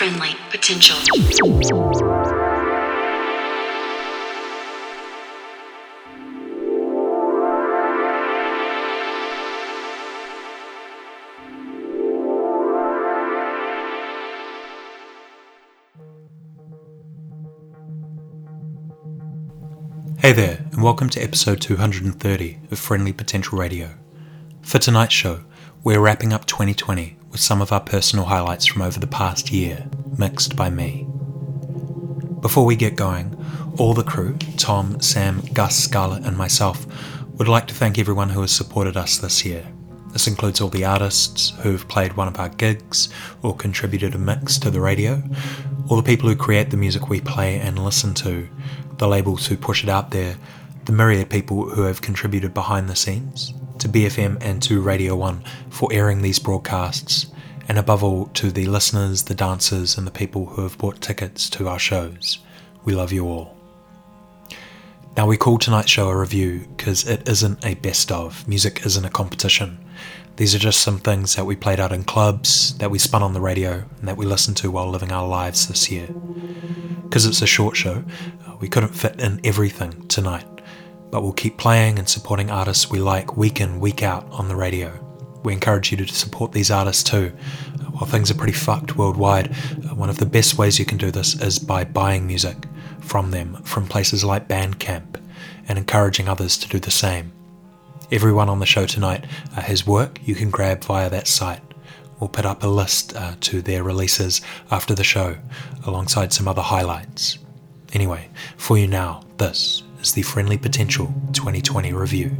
friendly potential. Hey there, and welcome to episode 230 of Friendly Potential Radio. For tonight's show, we're wrapping up 2020 with some of our personal highlights from over the past year, mixed by me. Before we get going, all the crew, Tom, Sam, Gus, Scarlett, and myself, would like to thank everyone who has supported us this year. This includes all the artists who've played one of our gigs or contributed a mix to the radio, all the people who create the music we play and listen to, the labels who push it out there, the myriad people who have contributed behind the scenes, to BFM and to Radio 1 for airing these broadcasts, and above all to the listeners, the dancers, and the people who have bought tickets to our shows. We love you all. Now, we call tonight's show a review because it isn't a best of. Music isn't a competition. These are just some things that we played out in clubs, that we spun on the radio, and that we listened to while living our lives this year. Because it's a short show, we couldn't fit in everything tonight, but we'll keep playing and supporting artists we like week in, week out on the radio. We encourage you to support these artists too. While things are pretty fucked worldwide, uh, one of the best ways you can do this is by buying music from them from places like Bandcamp and encouraging others to do the same. Everyone on the show tonight uh, has work you can grab via that site. We'll put up a list uh, to their releases after the show, alongside some other highlights. Anyway, for you now, this is the Friendly Potential 2020 review.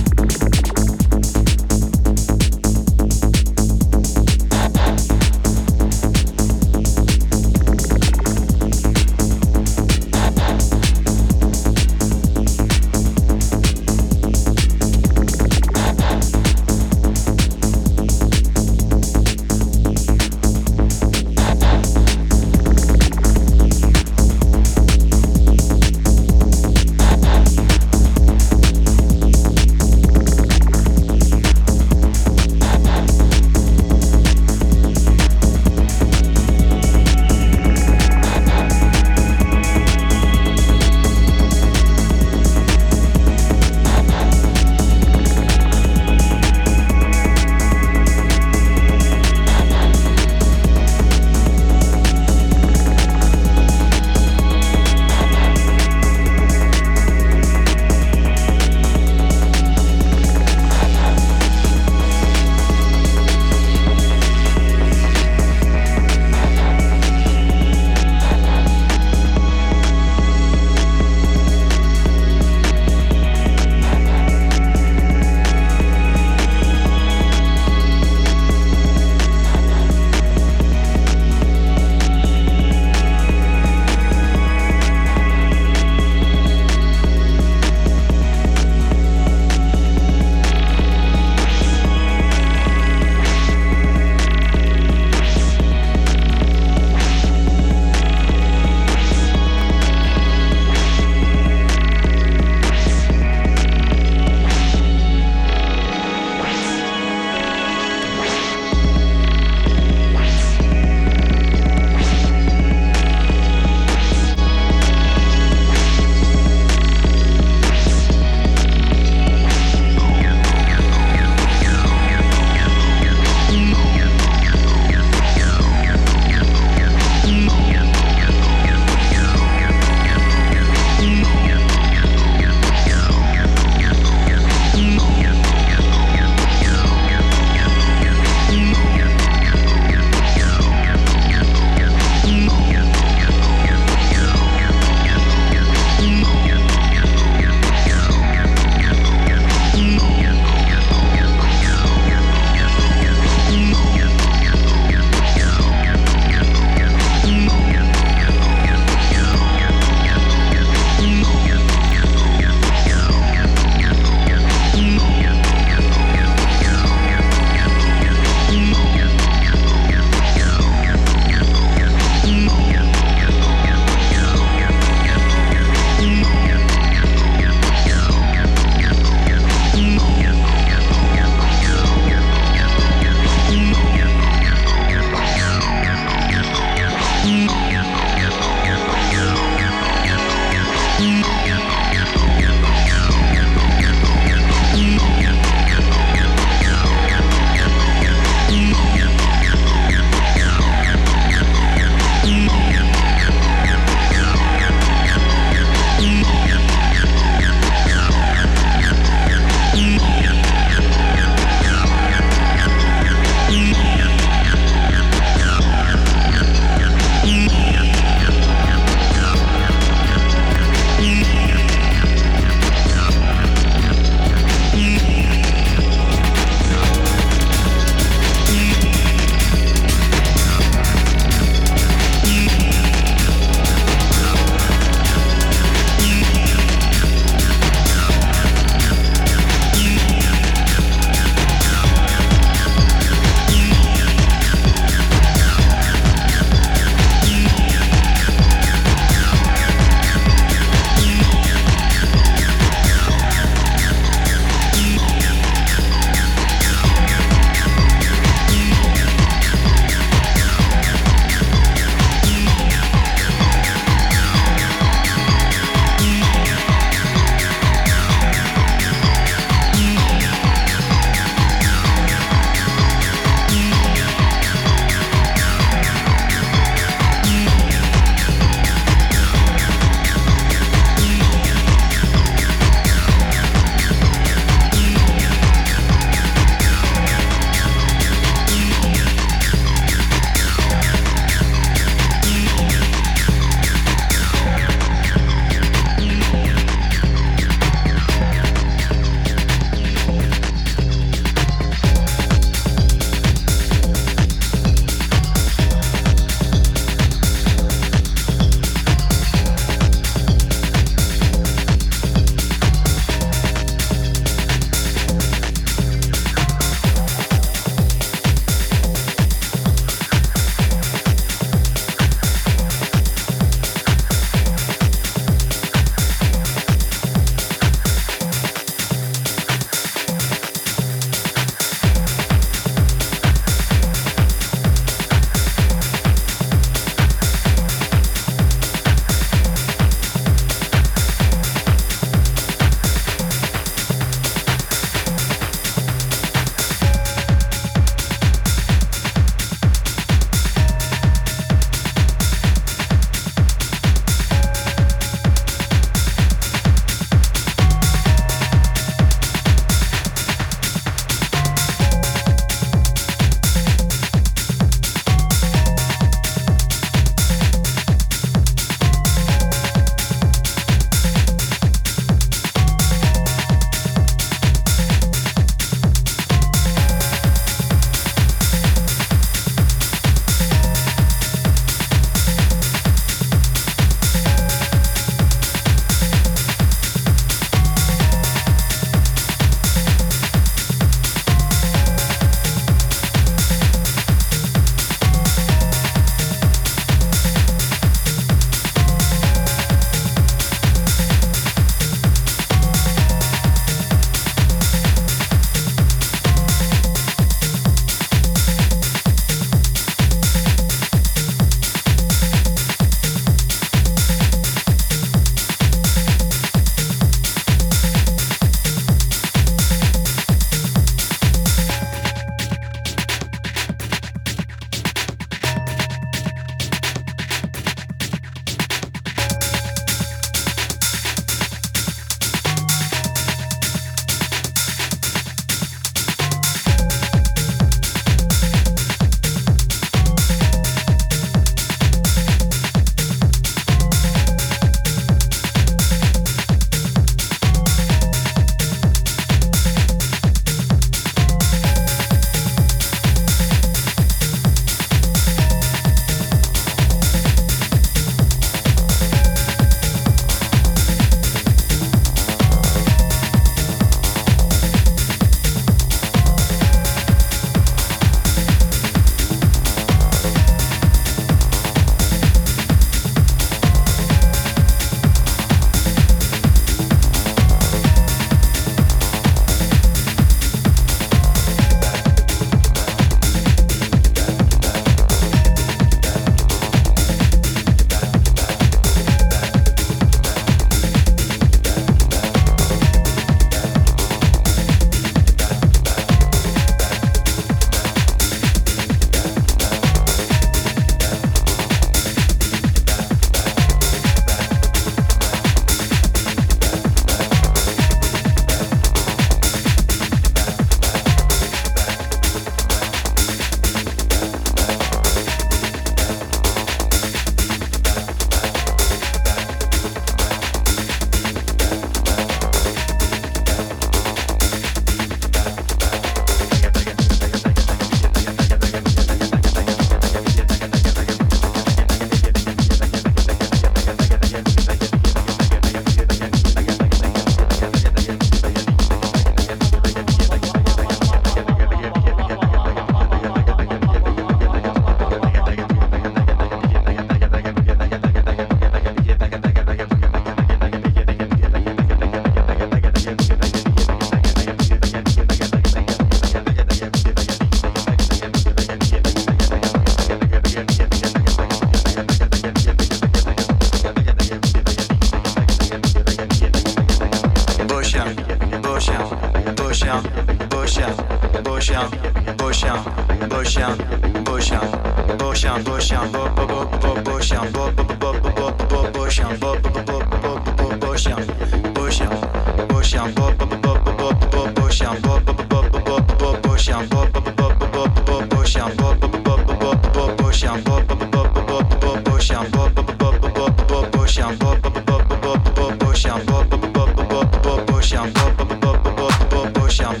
Push on,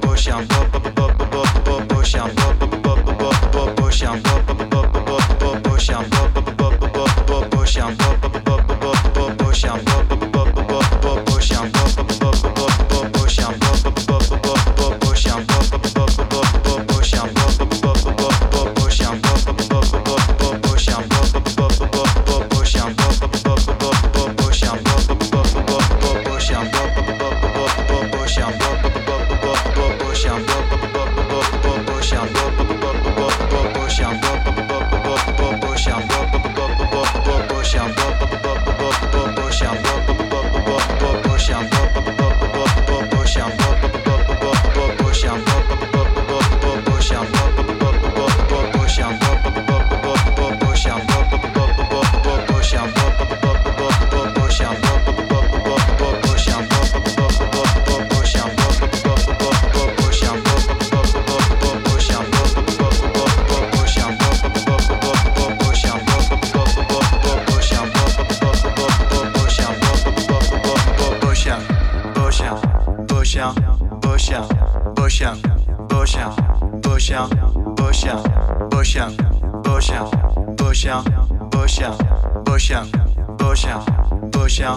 push on,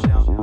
now.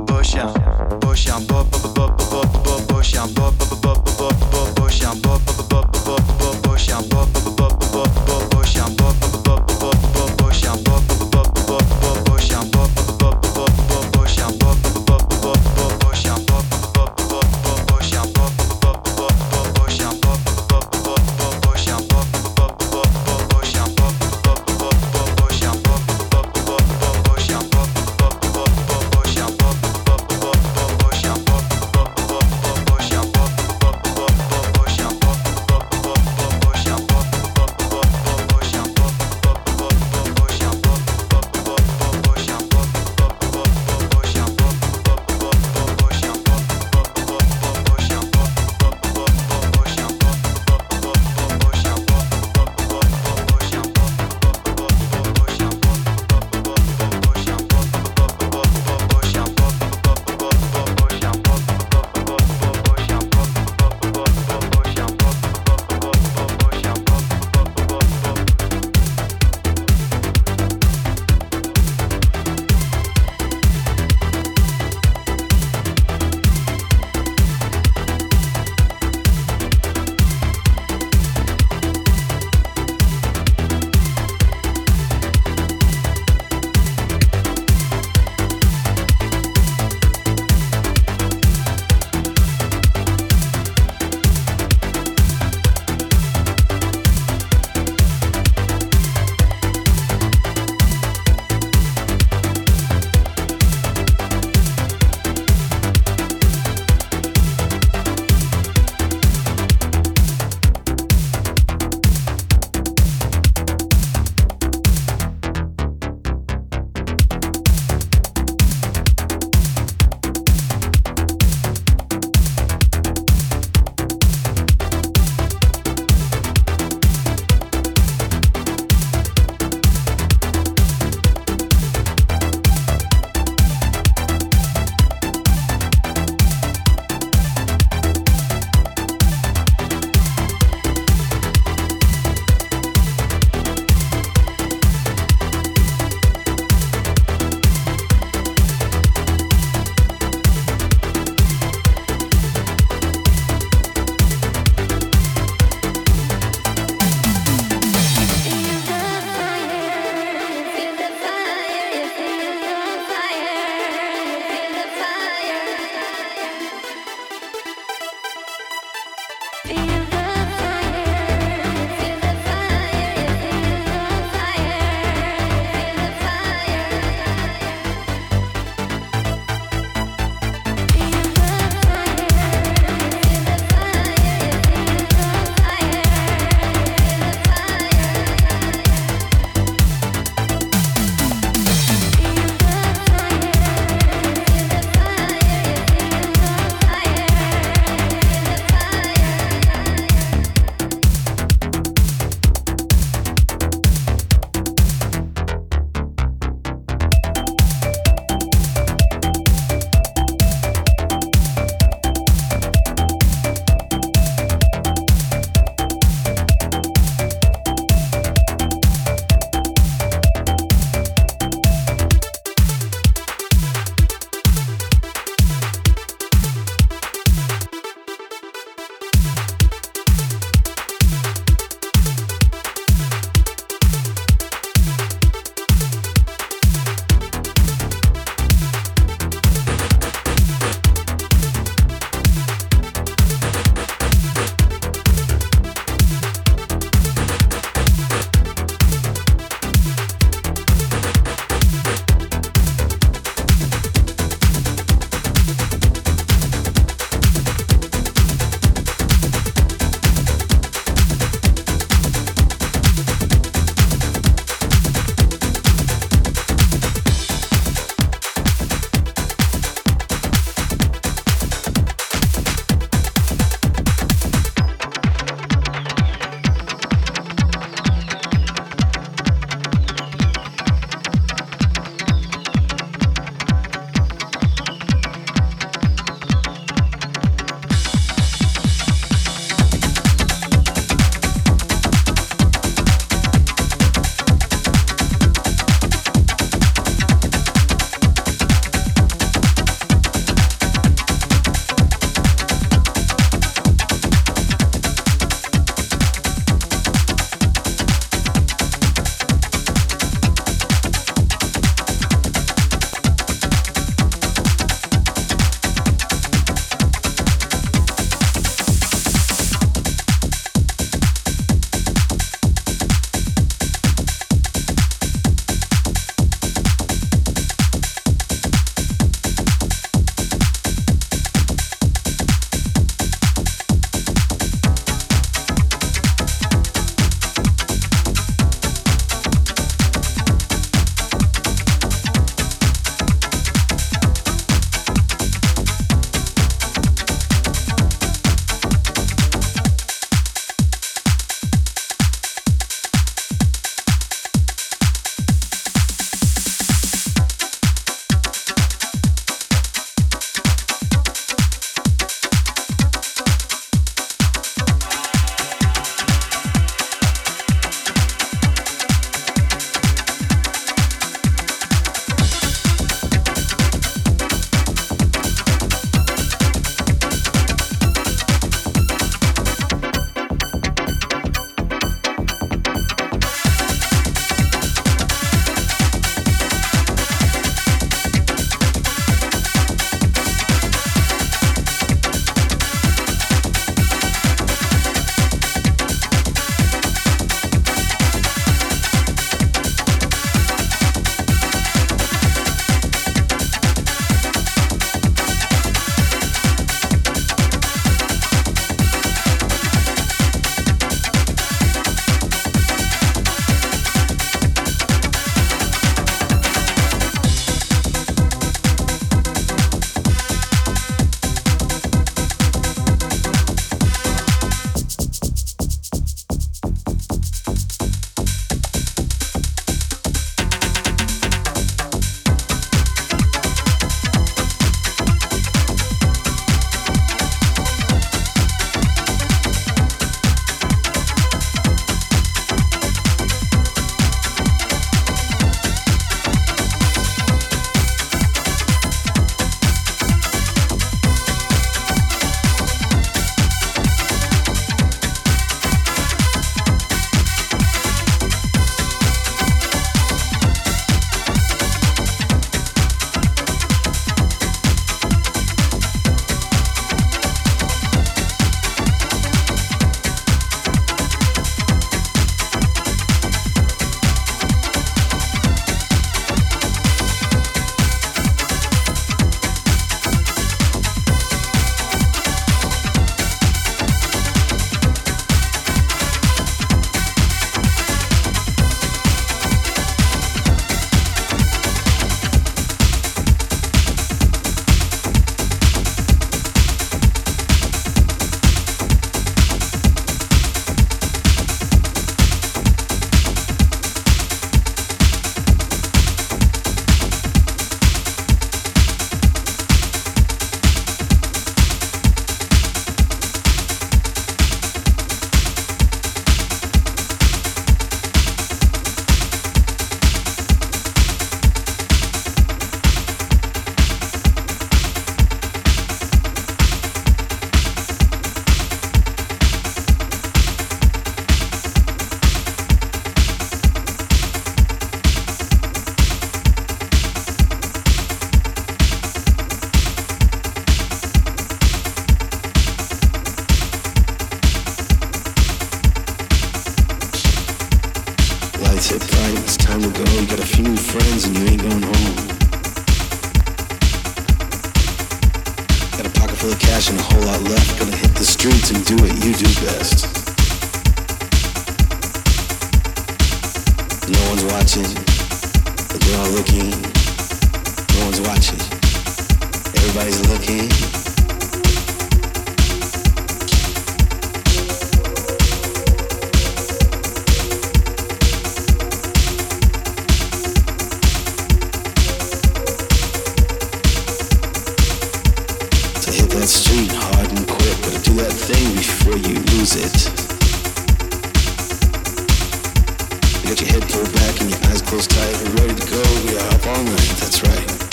Got your head pulled back and your eyes closed tight. We're ready to go. We are up all night. That's right.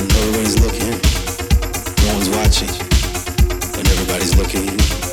Everybody's looking, no one's watching. And everybody's looking.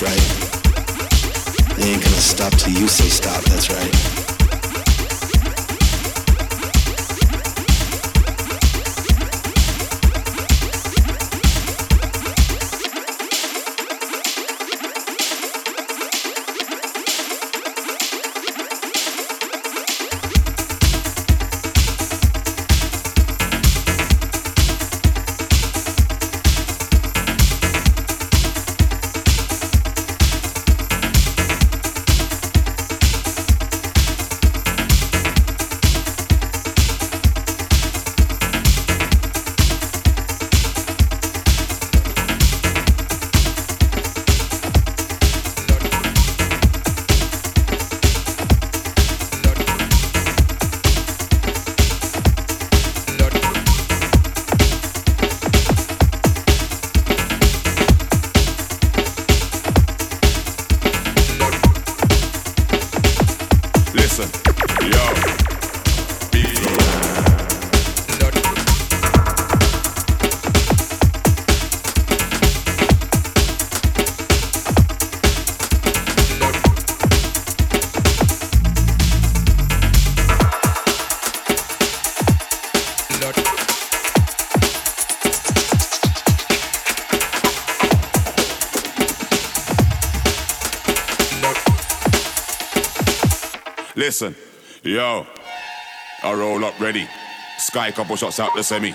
No you say stop, that's looking. Listen, yo, I roll up ready. Sky couple shots out the semi.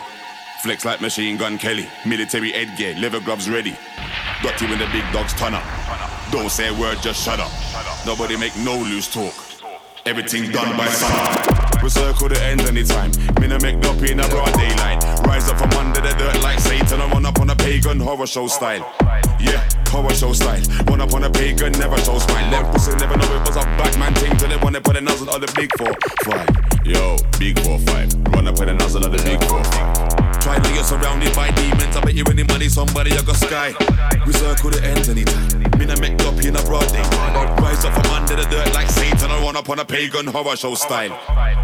Flex like machine gun Kelly. Military headgear, leather gloves ready. Got you when the big dogs turn up. Don't say a word, just shut up. Nobody make no loose talk. Everything done by sun. We circle the ends anytime. Make no in a broad daylight. Rise up from under the dirt like Satan. I run up on a pagan horror show style. Yeah, horror show style. Run up on a pagan, never show smile. Them pussy never know it was a Batman thing till they wanna put a nozzle on the big four five. Yo, big four five. Run up with a nozzle on the big four five. Try to get surrounded by demons. I bet you any money, somebody you got sky. We circle the ends anytime. Me no make up in a broad day. Rise up from under the dirt like Satan. I run up on a pagan horror show style.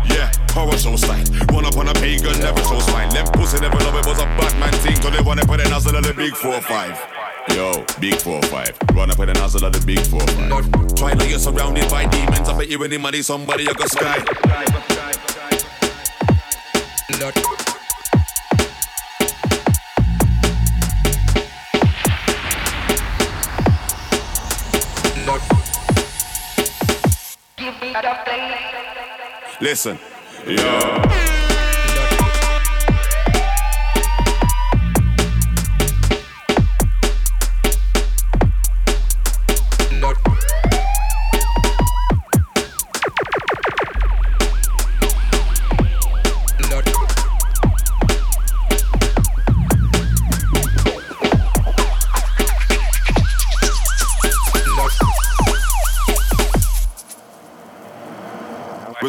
Yeah, horror show style. Run up on a pagan, never show smile. Them pussy never love it was a Batman thing. Cause they wanna put a nozzle on the big four five. Yo, big four five. Run up with the nozzle of the big four five. Try to get surrounded by demons. I bet you any money, somebody you go sky. Listen, yo.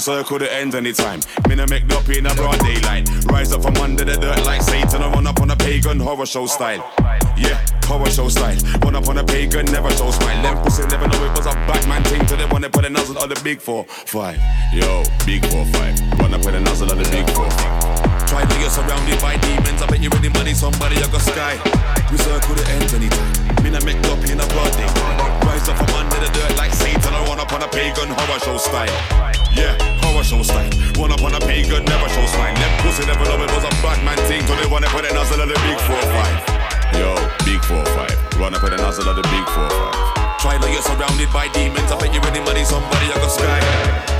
Circle the ends anytime. Me no make no in a broad daylight. Rise up from under the dirt like Satan. I run up on a pagan horror show style. Yeah, horror show style. Run up on a pagan, never show smile. Them pussy never know it was a Batman thing till they wanna put a nozzle on the big four five. Yo, big four five. Run up with a nozzle on the big four five. Try to get surrounded by demons. I bet you ready money, somebody I got sky. We circle the ends anytime. Me no make up in a broad day. Rise up from under the dirt like Satan. I run up on a pagan horror show style. Yeah, horror show style. Run up on a pagan, never show sign. Them pussy never know it was a bad man thing. So they wanna put a nozzle of the big 4-5. Yo, big 4-5. Run up with a nozzle of the big 4-5. Try to get surrounded by demons. I bet you any money, somebody I got sky.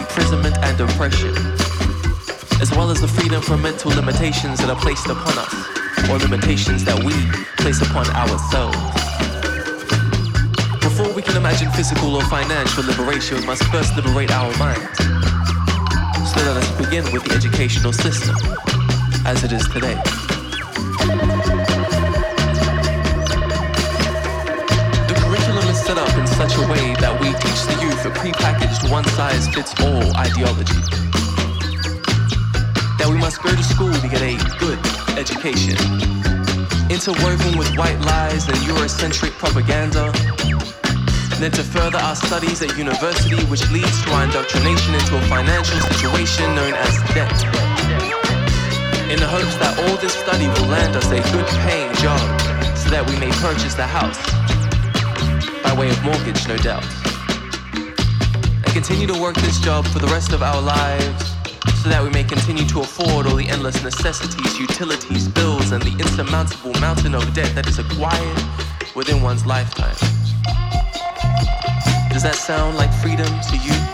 Imprisonment, and oppression as well as the freedom from mental limitations that are placed upon us, or limitations that we place upon ourselves. Before we can imagine physical or financial liberation, we must first liberate our minds. So let us begin with the educational system, as it is today. That we teach the youth a prepackaged one-size-fits-all ideology that we must go to school to get a good education. Interwoven with white lies and Eurocentric propaganda. Then to further our studies at university, which leads to our indoctrination into a financial situation known as debt. In the hopes that all this study will land us a good paying job so that we may purchase the house. By way of mortgage, no doubt. And continue to work this job for the rest of our lives so that we may continue to afford all the endless necessities, utilities, bills, and the insurmountable mountain of debt that is acquired within one's lifetime. Does that sound like freedom to you?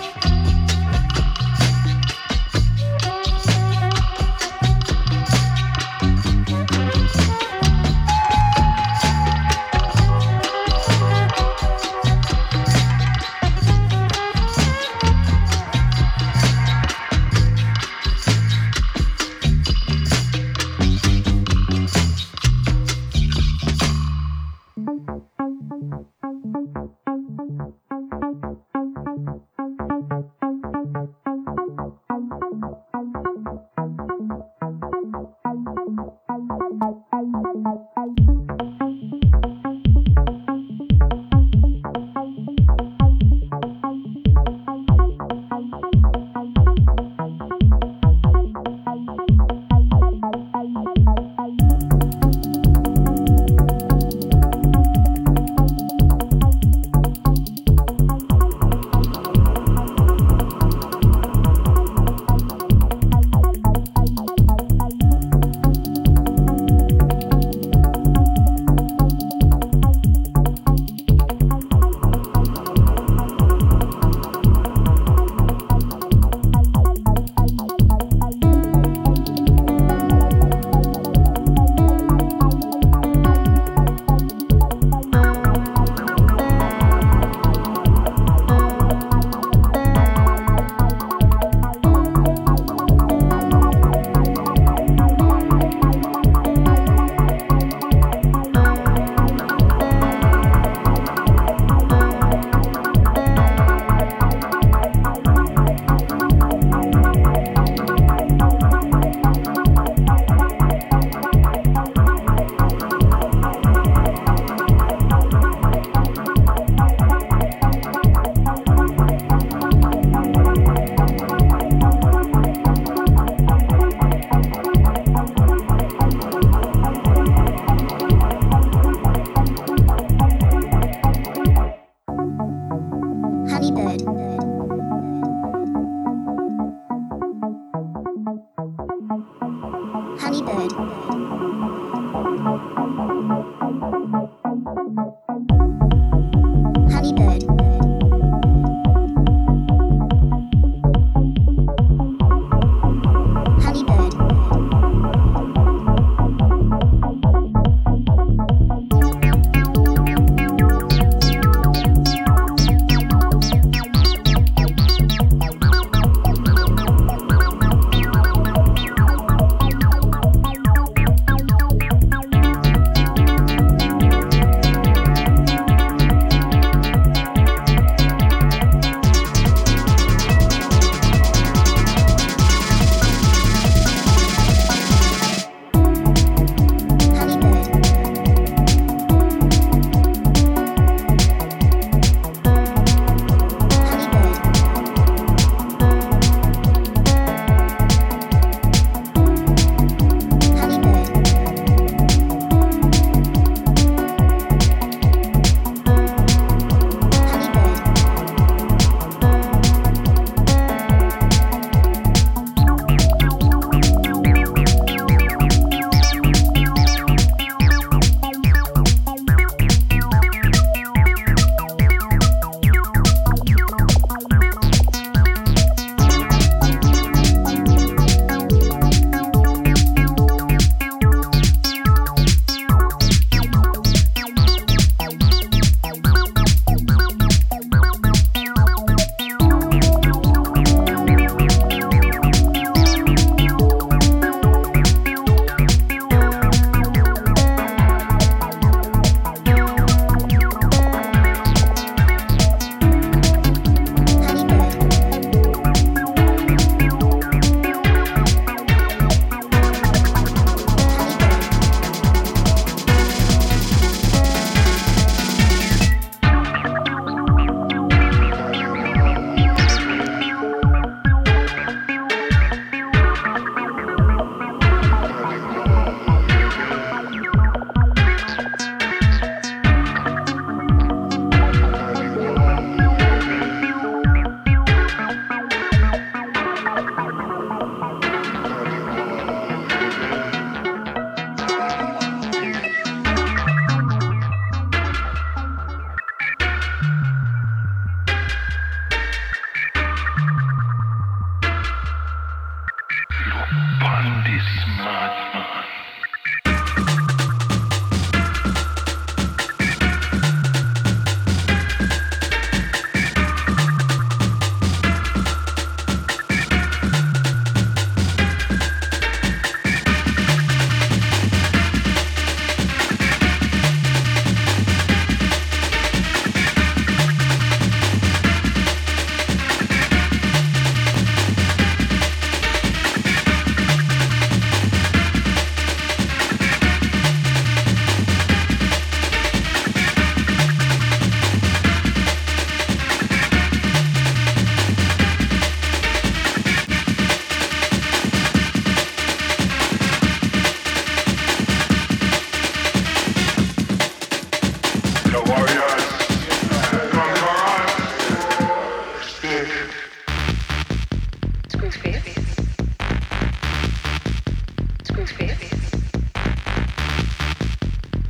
Screwface.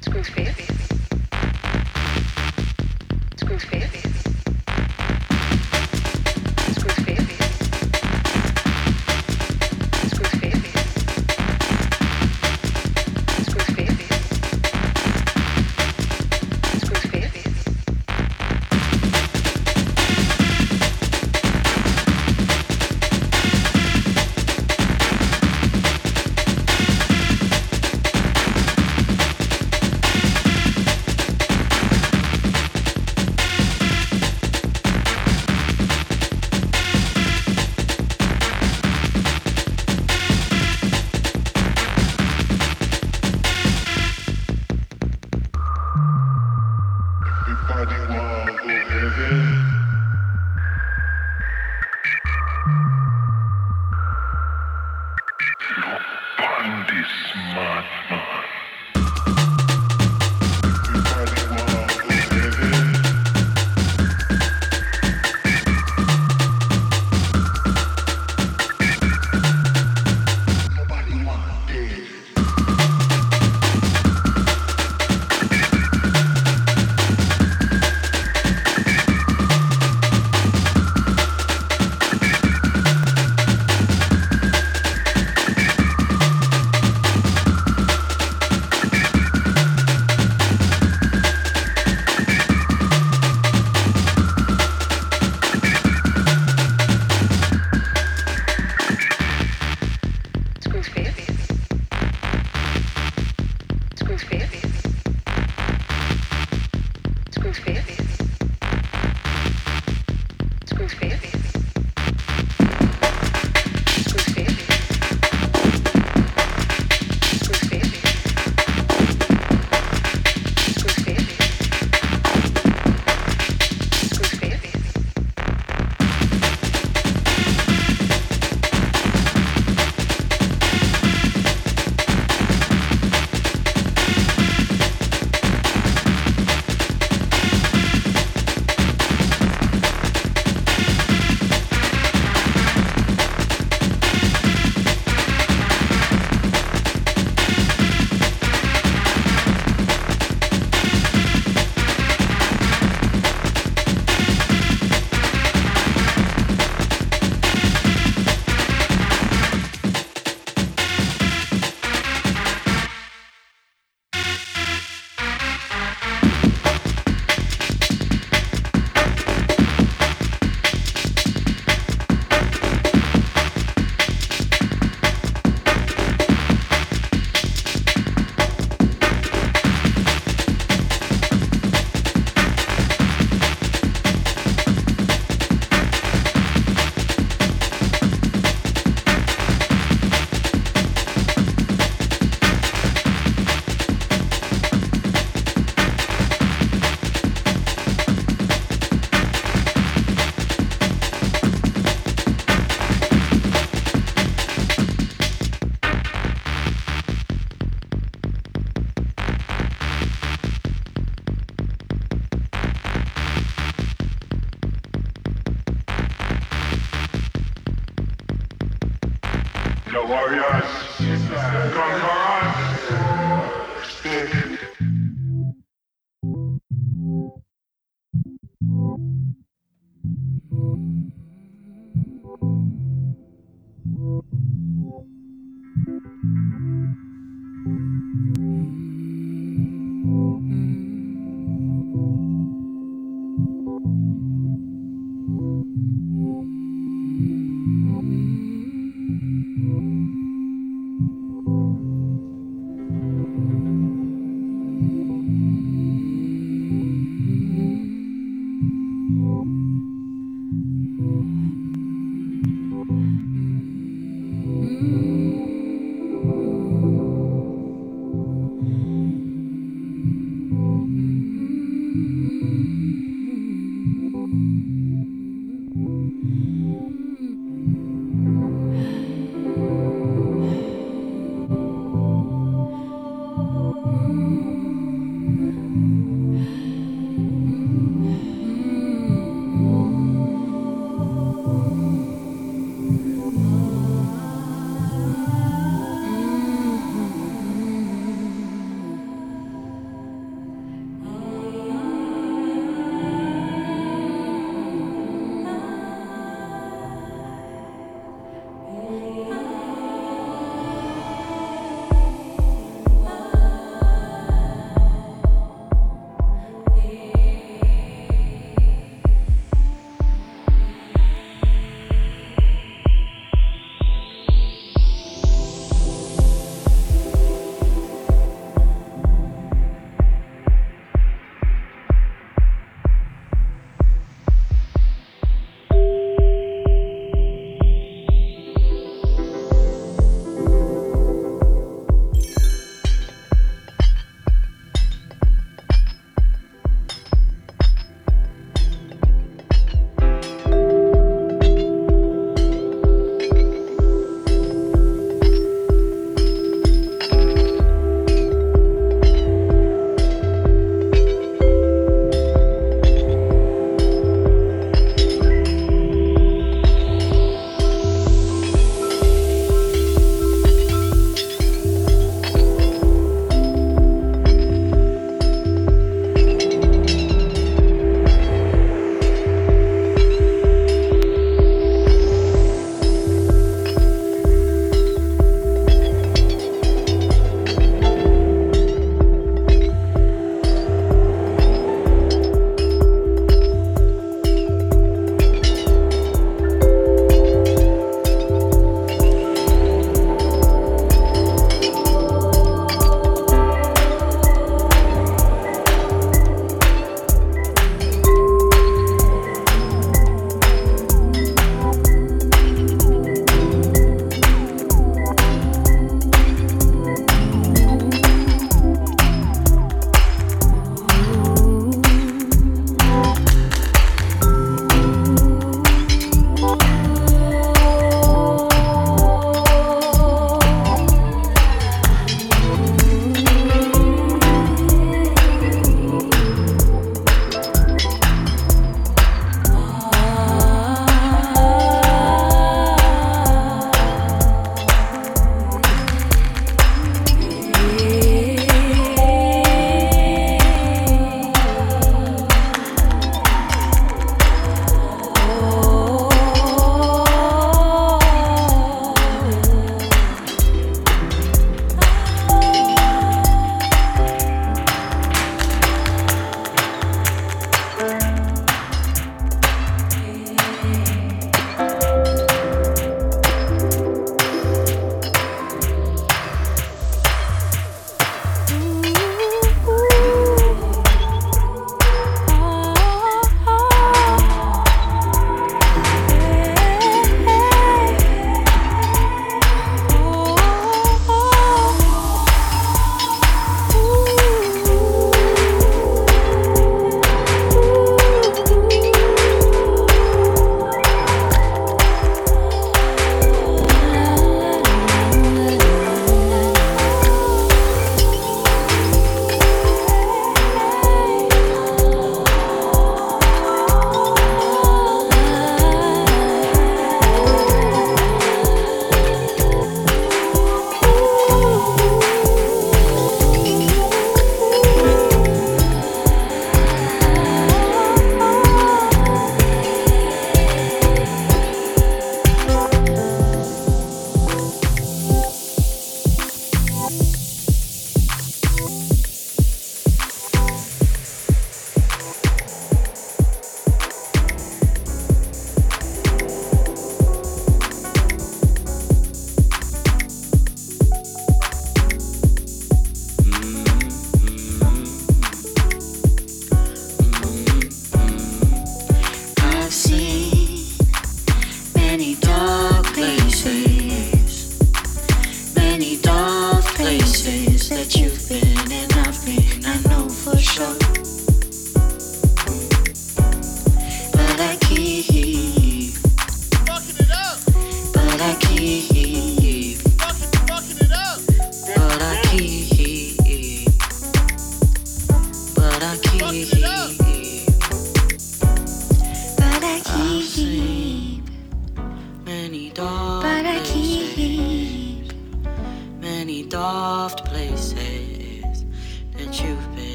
Screwface. Screwface. warriors, conquerors,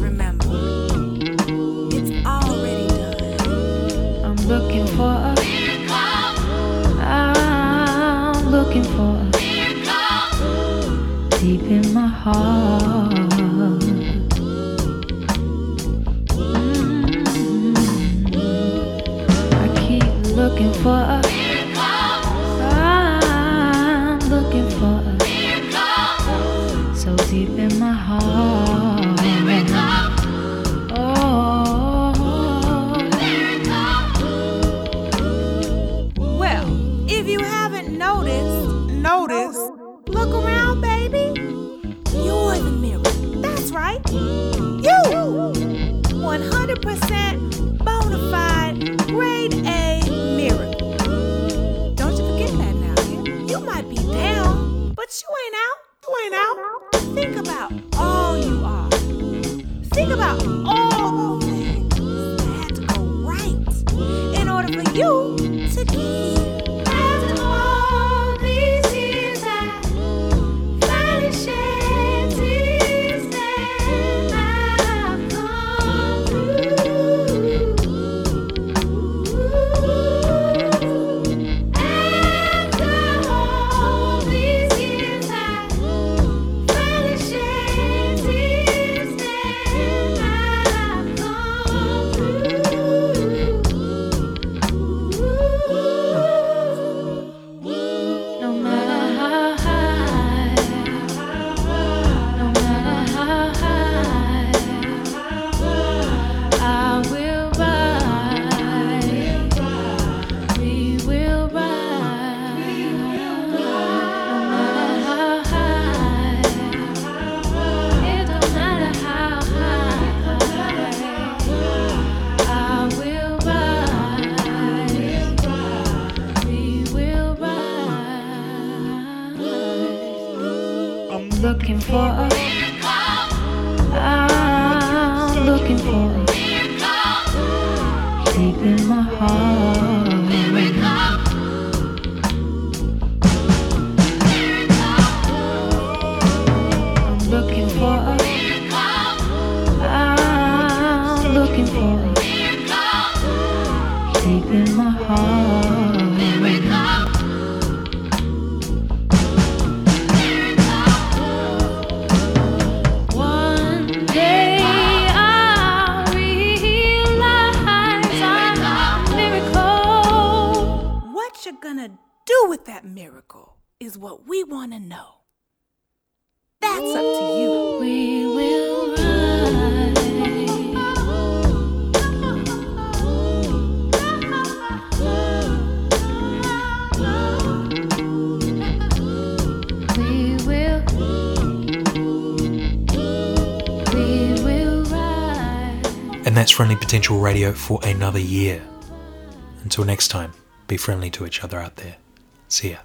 Remember, it's already done. I'm looking for a miracle. I'm looking for a miracle deep in my heart. Friendly Potential Radio for another year. Until next time, be friendly to each other out there. See ya.